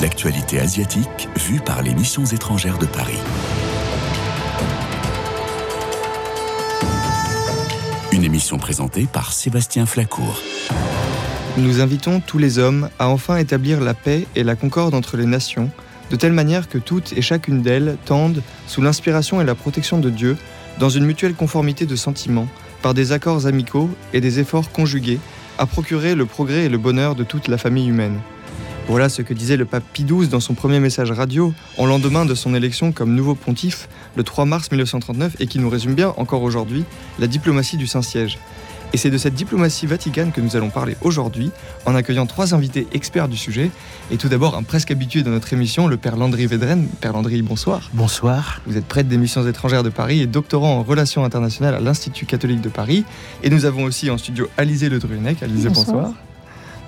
L'actualité asiatique vue par les missions étrangères de Paris. Une émission présentée par Sébastien Flacourt. Nous invitons tous les hommes à enfin établir la paix et la concorde entre les nations, de telle manière que toutes et chacune d'elles tendent, sous l'inspiration et la protection de Dieu, dans une mutuelle conformité de sentiments, par des accords amicaux et des efforts conjugués, à procurer le progrès et le bonheur de toute la famille humaine. Voilà ce que disait le pape Pie XII dans son premier message radio, en lendemain de son élection comme nouveau pontife, le 3 mars 1939, et qui nous résume bien, encore aujourd'hui, la diplomatie du Saint-Siège. Et c'est de cette diplomatie vaticane que nous allons parler aujourd'hui, en accueillant trois invités experts du sujet. Et tout d'abord, un presque habitué de notre émission, le père Landry Vedren. Père Landry, bonsoir. Bonsoir. Vous êtes prêtre des missions étrangères de Paris et doctorant en relations internationales à l'Institut catholique de Paris. Et nous avons aussi en studio Alizé Le Drunec. Alizé, bonsoir.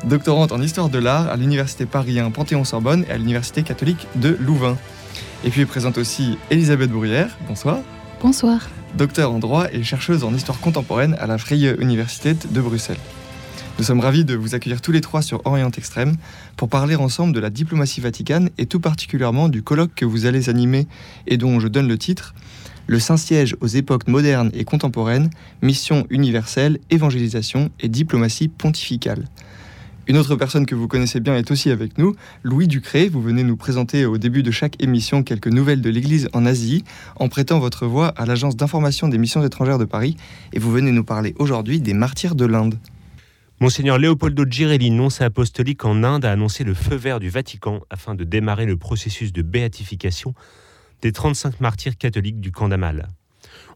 Doctorante en histoire de l'art à l'Université Paris Panthéon-Sorbonne et à l'Université catholique de Louvain. Et puis présente aussi Elisabeth Bruyère. Bonsoir. Bonsoir docteur en droit et chercheuse en histoire contemporaine à la Freie Universität de Bruxelles. Nous sommes ravis de vous accueillir tous les trois sur Orient Extrême pour parler ensemble de la diplomatie vaticane et tout particulièrement du colloque que vous allez animer et dont je donne le titre Le Saint-Siège aux époques modernes et contemporaines, mission universelle, évangélisation et diplomatie pontificale. Une autre personne que vous connaissez bien est aussi avec nous, Louis Ducré. Vous venez nous présenter au début de chaque émission quelques nouvelles de l'Église en Asie, en prêtant votre voix à l'Agence d'information des missions étrangères de Paris. Et vous venez nous parler aujourd'hui des martyrs de l'Inde. Monseigneur Leopoldo Girelli, nonce apostolique en Inde, a annoncé le feu vert du Vatican afin de démarrer le processus de béatification des 35 martyrs catholiques du camp d'Amal.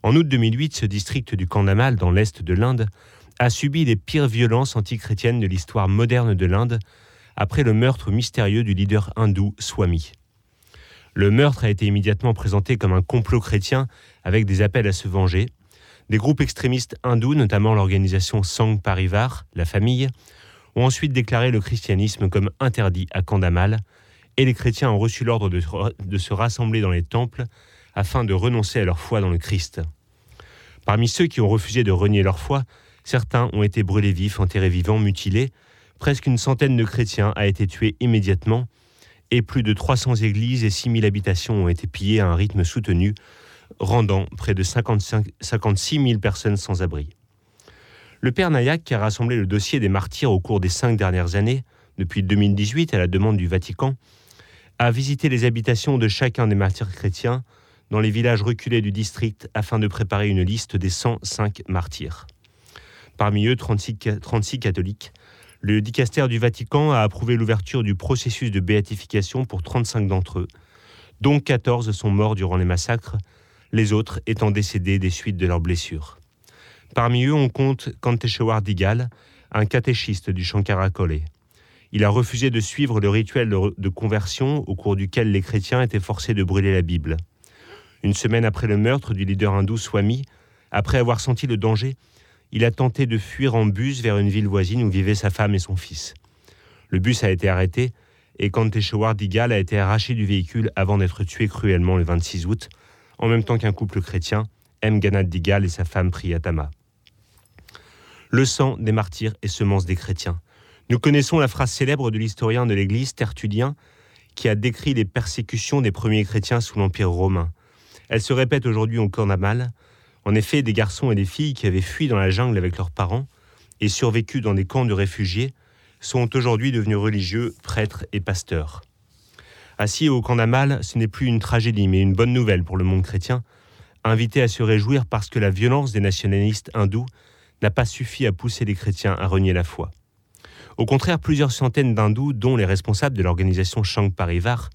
En août 2008, ce district du camp d'Amal, dans l'est de l'Inde, a subi les pires violences antichrétiennes de l'histoire moderne de l'Inde après le meurtre mystérieux du leader hindou Swami. Le meurtre a été immédiatement présenté comme un complot chrétien avec des appels à se venger. Des groupes extrémistes hindous, notamment l'organisation Sangh Parivar, la famille, ont ensuite déclaré le christianisme comme interdit à Kandamal et les chrétiens ont reçu l'ordre de, de se rassembler dans les temples afin de renoncer à leur foi dans le Christ. Parmi ceux qui ont refusé de renier leur foi, Certains ont été brûlés vifs, enterrés vivants, mutilés. Presque une centaine de chrétiens a été tués immédiatement et plus de 300 églises et 6000 habitations ont été pillées à un rythme soutenu, rendant près de 55, 56 000 personnes sans abri. Le père Nayak, qui a rassemblé le dossier des martyrs au cours des cinq dernières années, depuis 2018 à la demande du Vatican, a visité les habitations de chacun des martyrs chrétiens dans les villages reculés du district afin de préparer une liste des 105 martyrs. Parmi eux, 36, catholiques. Le dicastère du Vatican a approuvé l'ouverture du processus de béatification pour 35 d'entre eux, dont 14 sont morts durant les massacres, les autres étant décédés des suites de leurs blessures. Parmi eux, on compte Kanteshwar Digal, un catéchiste du Shankara Kole. Il a refusé de suivre le rituel de conversion au cours duquel les chrétiens étaient forcés de brûler la Bible. Une semaine après le meurtre du leader hindou Swami, après avoir senti le danger, il a tenté de fuir en bus vers une ville voisine où vivaient sa femme et son fils. Le bus a été arrêté et Kanteshwar Digal a été arraché du véhicule avant d'être tué cruellement le 26 août, en même temps qu'un couple chrétien, M. Ganad Digal et sa femme Priyatama. Le sang des martyrs est semence des chrétiens. Nous connaissons la phrase célèbre de l'historien de l'Église, Tertullien, qui a décrit les persécutions des premiers chrétiens sous l'Empire romain. Elle se répète aujourd'hui au Cornamal, en effet, des garçons et des filles qui avaient fui dans la jungle avec leurs parents et survécu dans des camps de réfugiés sont aujourd'hui devenus religieux, prêtres et pasteurs. Assis au camp d'Amal, ce n'est plus une tragédie, mais une bonne nouvelle pour le monde chrétien, invité à se réjouir parce que la violence des nationalistes hindous n'a pas suffi à pousser les chrétiens à renier la foi. Au contraire, plusieurs centaines d'hindous, dont les responsables de l'organisation Shang Parivar,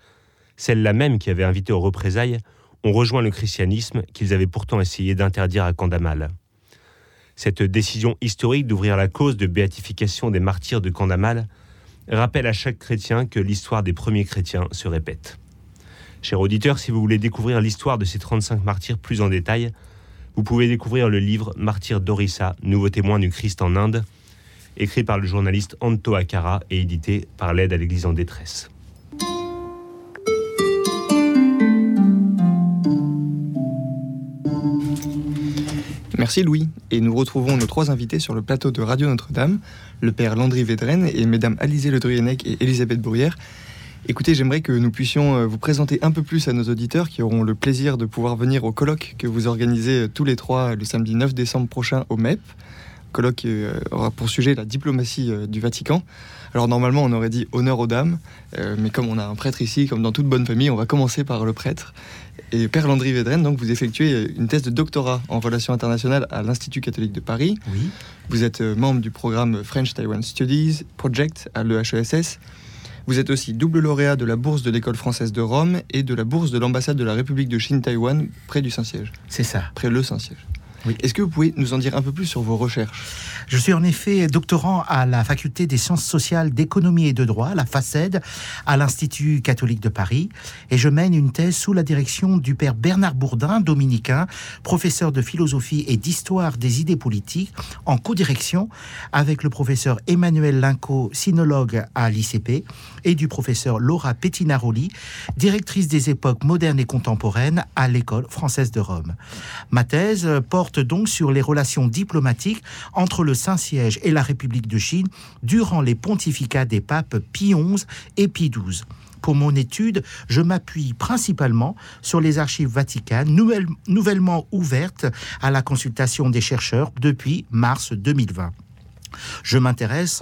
celle-là même qui avait invité aux représailles, ont rejoint le christianisme qu'ils avaient pourtant essayé d'interdire à Kandamal. Cette décision historique d'ouvrir la cause de béatification des martyrs de Kandamal rappelle à chaque chrétien que l'histoire des premiers chrétiens se répète. Chers auditeurs, si vous voulez découvrir l'histoire de ces 35 martyrs plus en détail, vous pouvez découvrir le livre Martyrs d'Orissa, nouveau témoin du Christ en Inde, écrit par le journaliste Anto Akara et édité par l'aide à l'Église en détresse. Merci Louis, et nous retrouvons nos trois invités sur le plateau de Radio Notre-Dame, le père Landry Védren et mesdames Alizé Le et Elisabeth Bruyère. Écoutez, j'aimerais que nous puissions euh, vous présenter un peu plus à nos auditeurs qui auront le plaisir de pouvoir venir au colloque que vous organisez euh, tous les trois le samedi 9 décembre prochain au MEP. colloque euh, aura pour sujet la diplomatie du Vatican. Alors normalement on aurait dit honneur aux dames, mais comme on a un prêtre ici, comme dans toute bonne famille, on va commencer par le prêtre. Et Père Landry Védren, donc vous effectuez une thèse de doctorat en relations internationales à l'Institut catholique de Paris. Oui. Vous êtes membre du programme French Taiwan Studies Project à l'EHESS. Vous êtes aussi double lauréat de la bourse de l'école française de Rome et de la bourse de l'ambassade de la République de Chine-Taïwan près du Saint-Siège. C'est ça. Près le Saint-Siège. Est-ce que vous pouvez nous en dire un peu plus sur vos recherches? Je suis en effet doctorant à la faculté des sciences sociales, d'économie et de droit, la FACED, à l'Institut catholique de Paris, et je mène une thèse sous la direction du père Bernard Bourdin, dominicain, professeur de philosophie et d'histoire des idées politiques, en co-direction avec le professeur Emmanuel Linco, sinologue à l'ICP, et du professeur Laura Pettinaroli, directrice des époques modernes et contemporaines à l'école française de Rome. Ma thèse porte donc sur les relations diplomatiques entre le Saint-Siège et la République de Chine durant les pontificats des papes Pie XI et Pie XII. Pour mon étude, je m'appuie principalement sur les archives vaticanes nouvellement ouvertes à la consultation des chercheurs depuis mars 2020. Je m'intéresse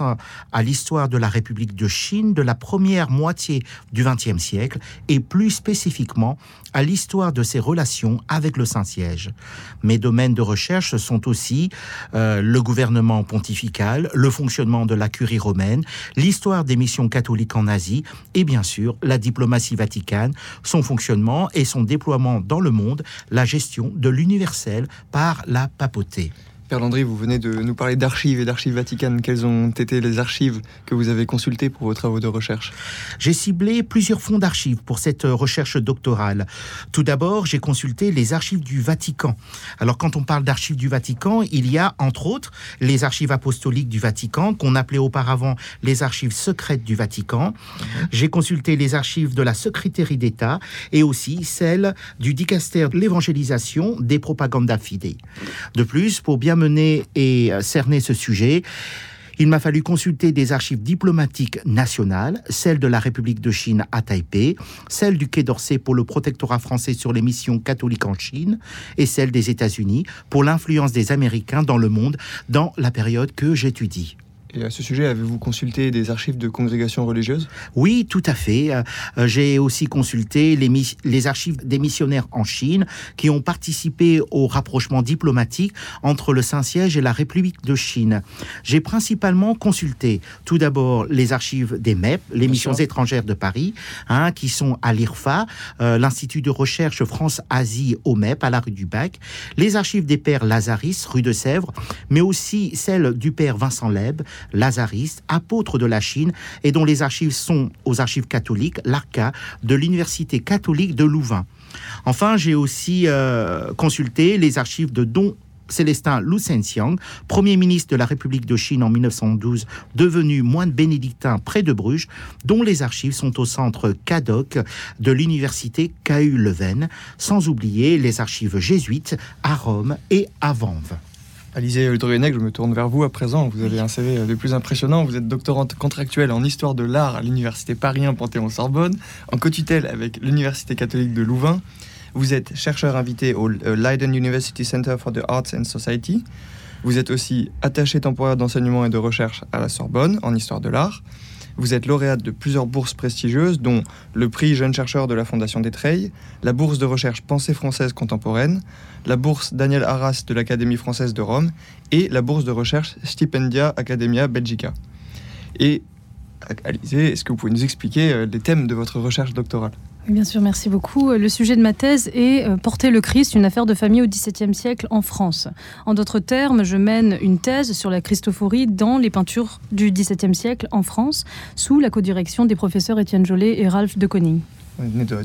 à l'histoire de la République de Chine de la première moitié du XXe siècle et plus spécifiquement à l'histoire de ses relations avec le Saint-Siège. Mes domaines de recherche sont aussi euh, le gouvernement pontifical, le fonctionnement de la curie romaine, l'histoire des missions catholiques en Asie et bien sûr la diplomatie vaticane, son fonctionnement et son déploiement dans le monde, la gestion de l'universel par la papauté. Père Landry, vous venez de nous parler d'archives et d'archives vaticanes. Quelles ont été les archives que vous avez consultées pour vos travaux de recherche? J'ai ciblé plusieurs fonds d'archives pour cette recherche doctorale. Tout d'abord, j'ai consulté les archives du Vatican. Alors, quand on parle d'archives du Vatican, il y a entre autres les archives apostoliques du Vatican, qu'on appelait auparavant les archives secrètes du Vatican. J'ai consulté les archives de la secrétaire d'État et aussi celles du dicaster de l'évangélisation des propagandas fidei. De plus, pour bien mener et euh, cerner ce sujet, il m'a fallu consulter des archives diplomatiques nationales, celles de la République de Chine à Taipei, celles du Quai d'Orsay pour le protectorat français sur les missions catholiques en Chine, et celles des États-Unis pour l'influence des Américains dans le monde dans la période que j'étudie. Et à ce sujet, avez-vous consulté des archives de congrégations religieuses Oui, tout à fait. Euh, j'ai aussi consulté les, les, archives des missionnaires en Chine qui ont participé au rapprochement diplomatique entre le Saint-Siège et la République de Chine. J'ai principalement consulté tout d'abord les archives des MEP, les missions étrangères de Paris, hein, qui sont à l'IRFA, euh, l'Institut de recherche France-Asie au MEP, à la rue du Bac, les archives des pères Lazaris, rue de Sèvres, mais aussi celles du père Vincent Leb, lazariste, apôtre de la Chine, et dont les archives sont aux archives catholiques, l'ARCA, de l'Université catholique de Louvain. Enfin, j'ai aussi euh, consulté les archives de Don Célestin Xiang, Premier ministre de la République de Chine en 1912, devenu moine bénédictin près de Bruges, dont les archives sont au centre CADOC de l'université KU Leuven, sans oublier les archives jésuites à Rome et à Vanves. Alizé Udruenec, je me tourne vers vous à présent. Vous avez un CV des plus impressionnants. Vous êtes doctorante contractuelle en histoire de l'art à l'université Paris Panthéon-Sorbonne, en co-tutelle avec l'université catholique de Louvain. Vous êtes chercheur invité au euh, Leiden University Center for the Arts and Society. Vous êtes aussi attaché temporaire d'enseignement et de recherche à la Sorbonne en histoire de l'art. Vous êtes lauréate de plusieurs bourses prestigieuses, dont le prix Jeune chercheur de la Fondation des la bourse de recherche Pensée française contemporaine, la bourse Daniel Arras de l'Académie française de Rome et la bourse de recherche Stipendia Academia Belgica. Et Alizé, est-ce que vous pouvez nous expliquer euh, les thèmes de votre recherche doctorale? Bien sûr, merci beaucoup. Le sujet de ma thèse est euh, Porter le Christ, une affaire de famille au XVIIe siècle en France. En d'autres termes, je mène une thèse sur la Christophorie dans les peintures du XVIIe siècle en France, sous la codirection des professeurs Étienne Jolet et Ralph de Koning.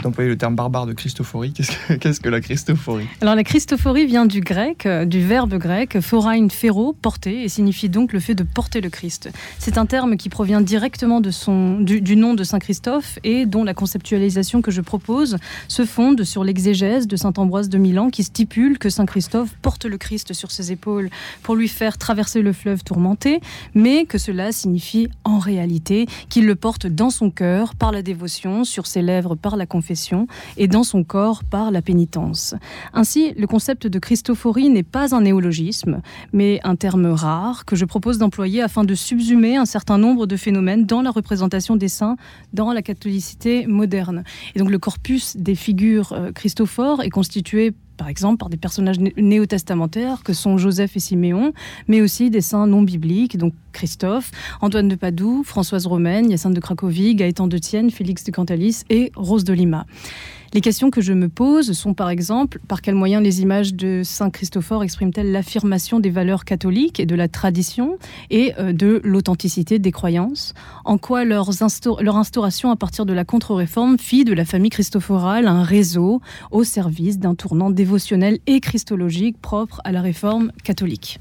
D'employer le terme barbare de Christophorie. Qu'est-ce que, la Christophorie Alors la Christophorie vient du grec, euh, du verbe grec phorain phero, porter, et signifie donc le fait de porter le Christ. C'est un terme qui provient directement de son, du, nom de Saint Christophe et dont la conceptualisation que je propose se fonde sur l'exégèse de Saint Ambroise de Milan qui stipule que Saint Christophe porte le Christ sur ses épaules pour lui faire traverser le fleuve tourmenté, mais que cela signifie en réalité qu'il le porte dans son cœur par la dévotion, sur ses lèvres par la confession et dans son corps par la pénitence. Ainsi, le concept de Christophorie n'est pas un néologisme, mais un terme rare que je propose d'employer afin de subsumer un certain nombre de phénomènes dans la représentation des saints dans la catholicité moderne. Et donc le corpus des figures euh, christophores est constitué par exemple par des personnages néo-testamentaires que sont Joseph et Siméon, mais aussi des saints non bibliques, donc Christophe, Antoine de Padoue, Françoise Romaine, Hyacinthe de Cracovie, Gaëtan de Tienne, Félix de Cantalis et Rose de Lima. Les questions que je me pose sont par exemple par quels moyens les images de Saint Christophore expriment-elles l'affirmation des valeurs catholiques et de la tradition et euh, de l'authenticité des croyances? En quoi leur instauration à partir de la contre-réforme fit de la famille christophorale un réseau au service d'un tournant dévotionnel et christologique propre à la réforme catholique?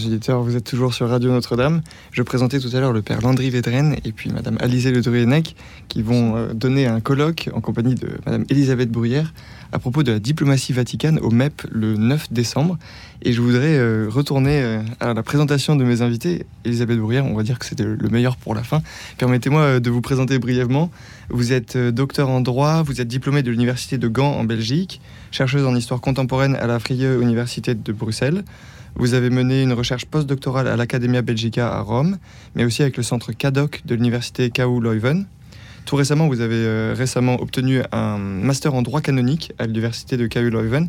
Chers auditeurs, vous êtes toujours sur Radio Notre-Dame. Je présentais tout à l'heure le père Landry Védren et puis madame Alizé Le Druenec qui vont euh, donner un colloque en compagnie de madame Elisabeth Bruyère à propos de la diplomatie vaticane au MEP le 9 décembre. Et je voudrais euh, retourner euh, à la présentation de mes invités. Elisabeth Bruyère, on va dire que c'était le meilleur pour la fin. Permettez-moi de vous présenter brièvement. Vous êtes docteur en droit, vous êtes diplômé de l'Université de Gand en Belgique, chercheuse en histoire contemporaine à la Freie Université de Bruxelles. Vous avez mené une recherche postdoctorale à l'Academia Belgica à Rome, mais aussi avec le centre CADOC de l'université KU Leuven. Tout récemment, vous avez euh, récemment obtenu un master en droit canonique à l'université de KU Leuven.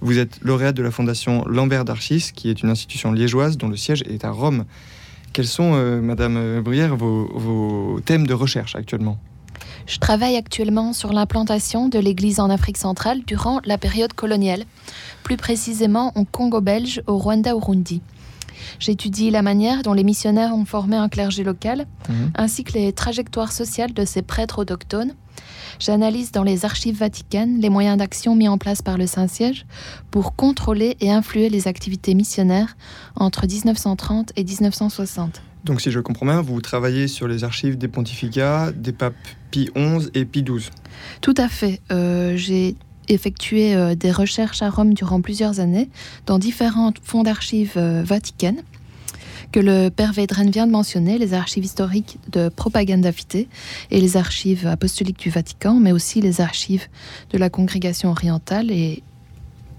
Vous êtes lauréate de la fondation Lambert d'Archis, qui est une institution liégeoise dont le siège est à Rome. Quels sont, euh, Madame Bruyère, vos thèmes de recherche actuellement? Je travaille actuellement sur l'implantation de l'Église en Afrique centrale durant la période coloniale, plus précisément au Congo belge, au Rwanda-Urundi. J'étudie la manière dont les missionnaires ont formé un clergé local, mhm. ainsi que les trajectoires sociales de ces prêtres autochtones. J'analyse dans les archives vaticaines les moyens d'action mis en place par le Saint-Siège pour contrôler et influer les activités missionnaires entre 1930 et 1960. Donc si je comprends bien, vous travaillez sur les archives des pontificats des papes Pie XI et Pie XII. Tout à fait. Euh, j'ai effectué euh, des recherches à Rome durant plusieurs années dans différents fonds d'archives euh, vaticaines que le père Védren vient de mentionner, les archives historiques de Propaganda Vitae et les archives apostoliques du Vatican, mais aussi les archives de la congrégation orientale et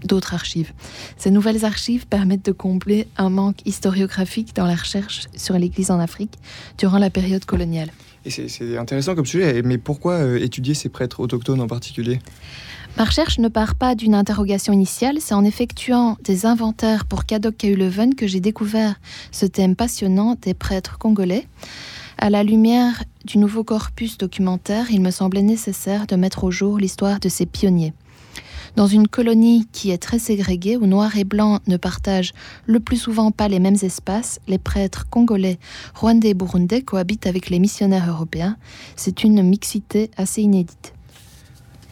d'autres archives. Ces nouvelles archives permettent de combler un manque historiographique dans la recherche sur l'Église en Afrique durant la période coloniale. Et c'est intéressant comme sujet, mais pourquoi euh, étudier ces prêtres autochtones en particulier? Ma recherche ne part pas d'une interrogation initiale, c'est en effectuant des inventaires pour Kadok Kauleuven que j'ai découvert ce thème passionnant des prêtres congolais. À la lumière du nouveau corpus documentaire, il me semblait nécessaire de mettre au jour l'histoire de ces pionniers. Dans une colonie qui est très ségrégée, où noir et blanc ne partagent le plus souvent pas les mêmes espaces, les prêtres congolais, rwandais et burundais cohabitent avec les missionnaires européens. C'est une mixité assez inédite.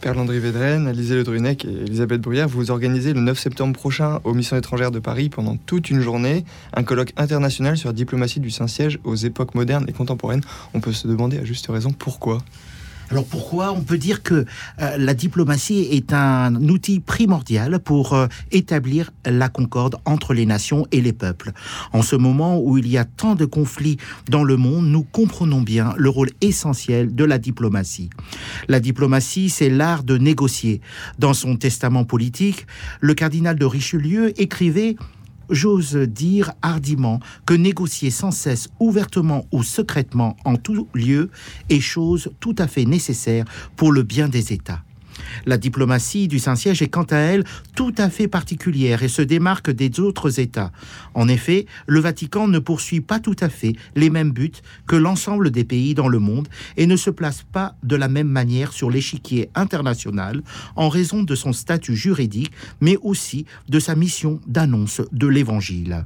Père Landry Védren, Alizé Le Drunec et Elisabeth Bruyère, vous organisez le 9 septembre prochain aux Missions étrangères de Paris pendant toute une journée un colloque international sur la diplomatie du Saint-Siège aux époques modernes et contemporaines. On peut se demander à juste raison pourquoi. Alors pourquoi On peut dire que euh, la diplomatie est un outil primordial pour euh, établir la concorde entre les nations et les peuples? En ce moment où il y a tant de conflits dans le monde, nous comprenons bien le rôle essentiel de la diplomatie. La diplomatie, c'est l'art de négocier. Dans son testament politique, le cardinal de Richelieu écrivait j'ose dire hardiment que négocier sans cesse, ouvertement ou secrètement, en tout lieu, est chose tout à fait nécessaire pour le bien des États. La diplomatie du Saint-Siège est quant à elle tout à fait particulière et se démarque des autres États. En effet, le Vatican ne poursuit pas tout à fait les mêmes buts que l'ensemble des pays dans le monde et ne se place pas de la même manière sur l'échiquier international en raison de son statut juridique, mais aussi de sa mission d'annonce de l'Évangile.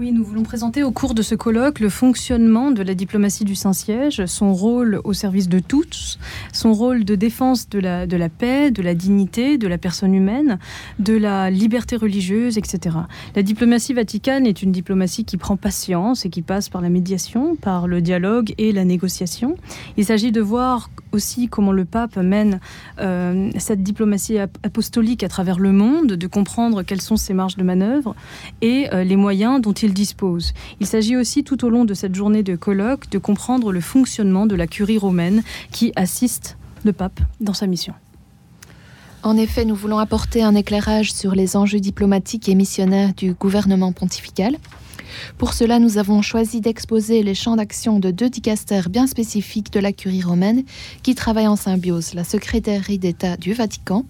Oui, nous voulons présenter au cours de ce colloque le fonctionnement de la diplomatie du Saint-Siège, son rôle au service de tous, son rôle de défense de la, paix, de la dignité, de la personne humaine, de la liberté religieuse, etc. La diplomatie vaticane est une diplomatie qui prend patience et qui passe par la médiation, par le dialogue et la négociation. Il s'agit de voir aussi comment le pape mène euh, cette diplomatie apostolique à travers le monde, de comprendre quelles sont ses marges de manœuvre et euh, les moyens dont il Il s'agit aussi tout au long de cette journée de colloque de comprendre le fonctionnement de la curie romaine qui assiste le pape dans sa mission. En effet, nous voulons apporter un éclairage sur les enjeux diplomatiques et missionnaires du gouvernement pontifical. Pour cela, nous avons choisi d'exposer les champs d'action de deux dicastères bien spécifiques de la curie romaine qui travaillent en symbiose, la secrétairerie d'État du Vatican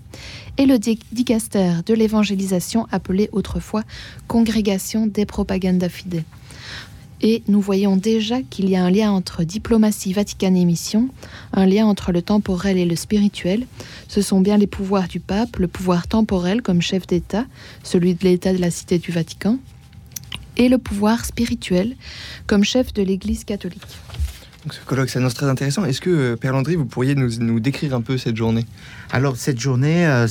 et le dicaster de l'évangélisation appelé autrefois Congrégation des Propaganda Fide. Et nous voyons déjà qu'il y a un lien entre diplomatie, Vatican et mission, un lien entre le temporel et le spirituel. Ce sont bien les pouvoirs du pape, le pouvoir temporel comme chef d'État, celui de l'État de la Cité du Vatican, et le pouvoir spirituel comme chef de l'Église catholique. Donc ce colloque s'annonce très intéressant. Est-ce que, euh, Père Landry, vous pourriez nous, décrire un peu cette journée? Alors cette journée euh,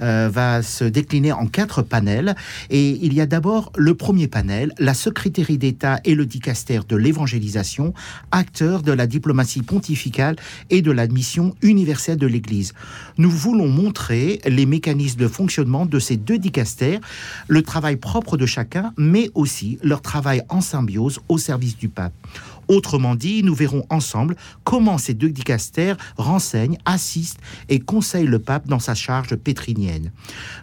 euh, va se décliner en quatre panels et il y a d'abord le premier panel, la secrétaire d'État et le dicaster de l'évangélisation, acteurs de la diplomatie pontificale et de la mission universelle de l'Église. Nous voulons montrer les mécanismes de fonctionnement de ces deux dicastères, le travail propre de chacun, mais aussi leur travail en symbiose au service du pape. Autrement dit, nous verrons ensemble comment ces deux dicastères renseignent, assistent et conseillent le pape dans sa charge pétrinienne.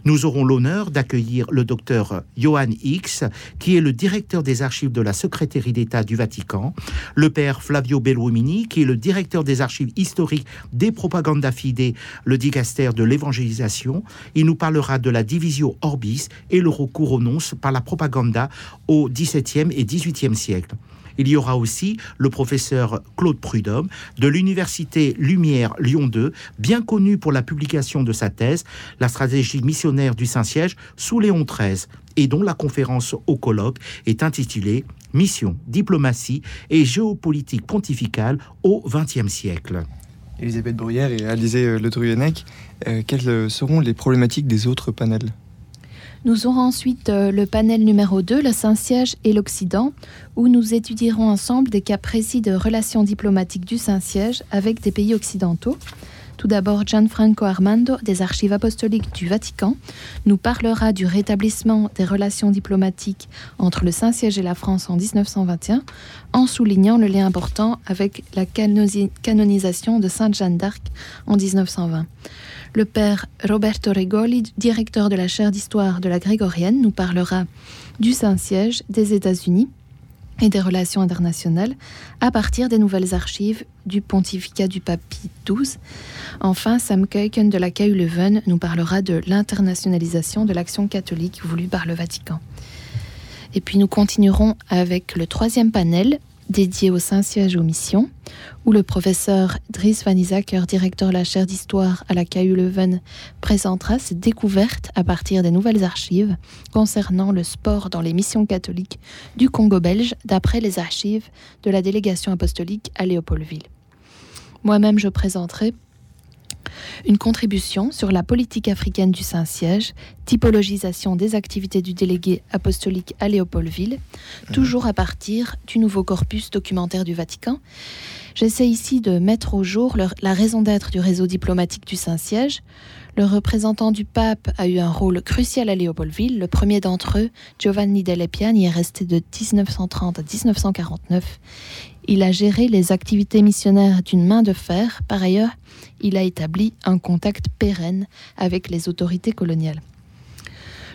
Nous aurons l'honneur d'accueillir le docteur Johann X, qui est le directeur des archives de la Secrétaire d'État du Vatican, le père Flavio Bellumini, qui est le directeur des archives historiques des Propaganda Fide, le dicaster de l'évangélisation. Il nous parlera de la divisio orbis et le recours aux nonces par la propaganda au XVIIe et XVIIIe siècle. Il y aura aussi le professeur Claude Prudhomme de l'Université Lumière Lyon 2, bien connu pour la publication de sa thèse La stratégie missionnaire du Saint-Siège sous Léon XIII, et dont la conférence au colloque est intitulée Mission, diplomatie et géopolitique pontificale au XXe siècle. Elisabeth Bruyère et Alizé Le Druyenec, euh, quelles seront les problématiques des autres panels? Nous aurons ensuite euh, le panel numéro 2, le Saint-Siège et l'Occident, où nous étudierons ensemble des cas précis de relations diplomatiques du Saint-Siège avec des pays occidentaux. Tout d'abord, Gianfranco Armando, des archives apostoliques du Vatican, nous parlera du rétablissement des relations diplomatiques entre le Saint-Siège et la France en 1921, en soulignant le lien important avec la canonisation de Sainte Jeanne d'Arc en 1920. Le père Roberto Regoli, directeur de la chaire d'histoire de la grégorienne, nous parlera du Saint-Siège des États-Unis. et des relations internationales à partir des nouvelles archives du pontificat du pape XII. Enfin, Sam Keuken de la KU Leuven nous parlera de l'internationalisation de l'action catholique voulue par le Vatican. Et puis nous continuerons avec le troisième panel dédié au Saint-Siège aux missions, où le professeur Dries Van Isaker, directeur de la chaire d'histoire à la KU Leuven, présentera ses découvertes à partir des nouvelles archives concernant le sport dans les missions catholiques du Congo belge, d'après les archives de la délégation apostolique à Léopoldville. Moi-même, je présenterai une contribution sur la politique africaine du Saint-Siège, typologisation des activités du délégué apostolique à Léopoldville, toujours à partir du nouveau corpus documentaire du Vatican. J'essaie ici de mettre au jour la raison d'être du réseau diplomatique du Saint-Siège. Le représentant du pape a eu un rôle crucial à Léopoldville. Le premier d'entre eux, Giovanni Delle Piane, y est resté de 1930 à 1949. Il a géré les activités missionnaires d'une main de fer. Par ailleurs, il a établi un contact pérenne avec les autorités coloniales.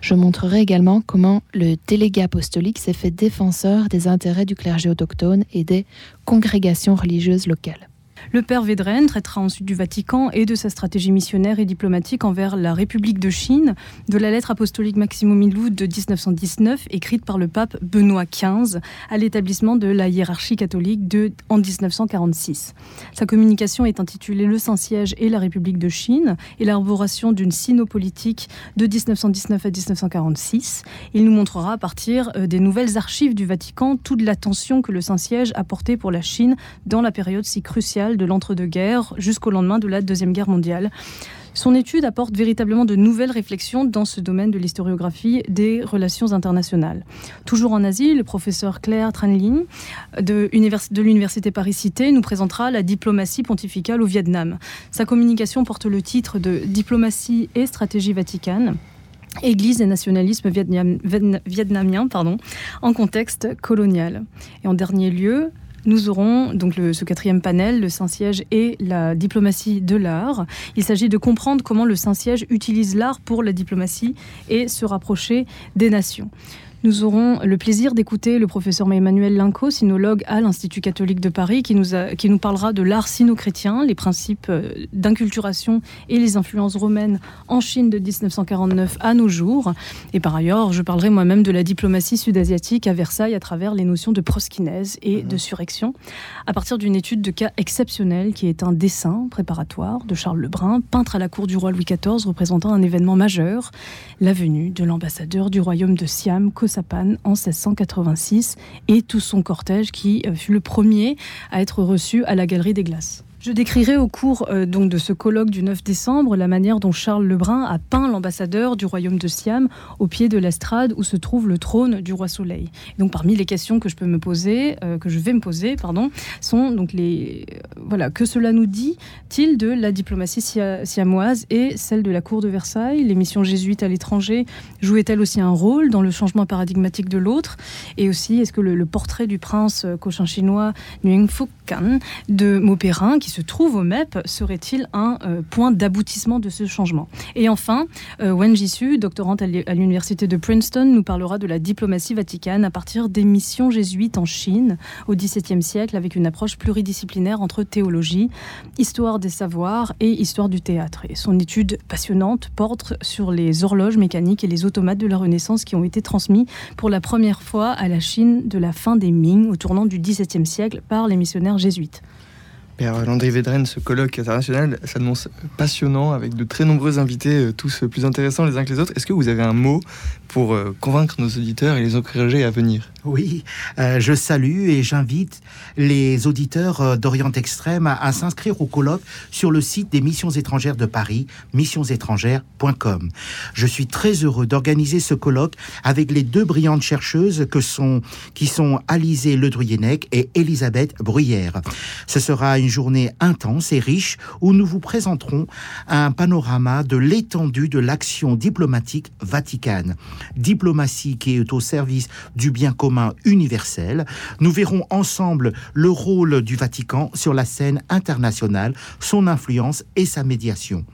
Je montrerai également comment le délégué apostolique s'est fait défenseur des intérêts du clergé autochtone et des congrégations religieuses locales. Le père Védrine traitera ensuite du Vatican et de sa stratégie missionnaire et diplomatique envers la République de Chine, de la lettre apostolique Maximum Milou de 1919, écrite par le pape Benoît XV à l'établissement de la hiérarchie catholique de, en 1946. Sa communication est intitulée Le Saint-Siège et la République de Chine, élaboration d'une sinopolitique de 1919 à 1946. Il nous montrera à partir euh, des nouvelles archives du Vatican toute l'attention que le Saint-Siège a portée pour la Chine dans la période si cruciale de l'entre-deux-guerres jusqu'au lendemain de la Deuxième Guerre mondiale. Son étude apporte véritablement de nouvelles réflexions dans ce domaine de l'historiographie des relations internationales. Toujours en Asie, le professeur Claire Tranlin de, l'Université Paris-Cité nous présentera la diplomatie pontificale au Vietnam. Sa communication porte le titre de Diplomatie et stratégie vaticane. Église et nationalisme vietnamien pardon, en contexte colonial. Et en dernier lieu, nous aurons donc ce quatrième panel, le Saint-Siège et la diplomatie de l'art. Il s'agit de comprendre comment le Saint-Siège utilise l'art pour la diplomatie et se rapprocher des nations. Nous aurons le plaisir d'écouter le professeur Emmanuel Linco, sinologue à l'Institut catholique de Paris, qui nous, qui nous parlera de l'art sino-chrétien, les principes euh, d'inculturation et les influences romaines en Chine de 1949 à nos jours. Et par ailleurs, je parlerai moi-même de la diplomatie sud-asiatique à Versailles à travers les notions de proskinèse et de surrection, à partir d'une étude de cas exceptionnel qui est un dessin préparatoire de Charles Lebrun, peintre à la cour du roi Louis XIV, représentant un événement majeur, la venue de l'ambassadeur du royaume de Siam, panne en 1686 et tout son cortège qui euh, fut le premier à être reçu à la Galerie des Glaces. Je décrirai au cours euh, donc de ce colloque du 9 décembre la manière dont Charles Lebrun a peint l'ambassadeur du royaume de Siam au pied de l'estrade où se trouve le trône du roi Soleil. donc parmi les questions que je peux me poser, euh, que je vais me poser, pardon, sont donc les euh, voilà que cela nous dit-il de la diplomatie siamoise et celle de la cour de Versailles? Les missions jésuites à l'étranger jouaient-elles aussi un rôle dans le changement paradigmatique de l'autre? Et aussi est-ce que le, portrait du prince cochin chinois Nguyen Phuc Can de Mauperin qui se trouve au MEP serait-il un euh, point d'aboutissement de ce changement? Et enfin, euh, Wen Jisoo, doctorante à l'université de Princeton, nous parlera de la diplomatie vaticane à partir des missions jésuites en Chine au XVIIe siècle avec une approche pluridisciplinaire entre théologie, histoire des savoirs et histoire du théâtre. Et son étude passionnante porte sur les horloges mécaniques et les automates de la Renaissance qui ont été transmis pour la première fois à la Chine de la fin des Ming au tournant du XVIIe siècle par les missionnaires jésuites. Père Landry ce colloque international s'annonce passionnant avec de très nombreux invités, euh, tous plus intéressants les uns que les autres. Est-ce que vous avez un mot pour euh, convaincre nos auditeurs et les encourager à venir? Oui, euh, je salue et j'invite les auditeurs d'Orient Extrême à, s'inscrire au colloque sur le site des missions étrangères de Paris, missionsétrangères.com. Je suis très heureux d'organiser ce colloque avec les deux brillantes chercheuses qui sont Alizé Ledruyenec et Elisabeth Bruyère. Ce sera une une journée intense et riche où nous vous présenterons un panorama de l'étendue de l'action diplomatique vaticane. Diplomatie qui est au service du bien commun universel. Nous verrons ensemble le rôle du Vatican sur la scène internationale, son influence et sa médiation.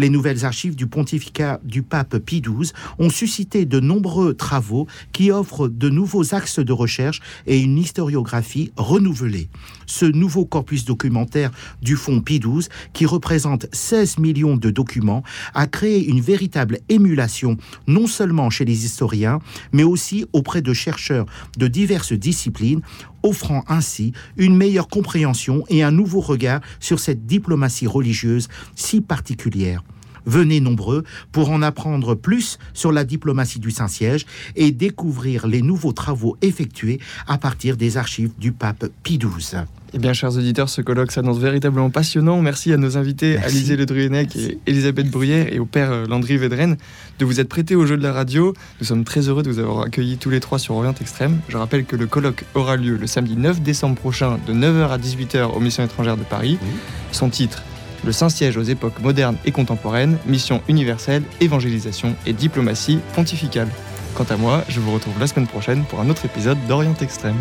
Les nouvelles archives du pontificat du pape Pie XII ont suscité de nombreux travaux qui offrent de nouveaux axes de recherche et une historiographie renouvelée. Ce nouveau corpus documentaire du fonds Pie XII, qui représente 16 millions de documents, a créé une véritable émulation non seulement chez les historiens, mais aussi auprès de chercheurs de diverses disciplines, offrant ainsi une meilleure compréhension et un nouveau regard sur cette diplomatie religieuse si particulière. Venez nombreux pour en apprendre plus sur la diplomatie du Saint-Siège et découvrir les nouveaux travaux effectués à partir des archives du pape Pie XII. Eh bien, chers auditeurs, ce colloque s'annonce véritablement passionnant. Merci à nos invités, Merci. Alizé Le Druenec et Elisabeth Bruyère, et au père euh, Landry Vedren, de vous être prêtés au jeu de la radio. Nous sommes très heureux de vous avoir accueillis tous les trois sur Orient Extrême. Je rappelle que le colloque aura lieu le samedi 9 décembre prochain, de 9h à 18h aux missions étrangères de Paris. Son titre le Saint-Siège aux époques modernes et contemporaines, mission universelle, évangélisation et diplomatie pontificale. Quant à moi, je vous retrouve la semaine prochaine pour un autre épisode d'Orient Extrême.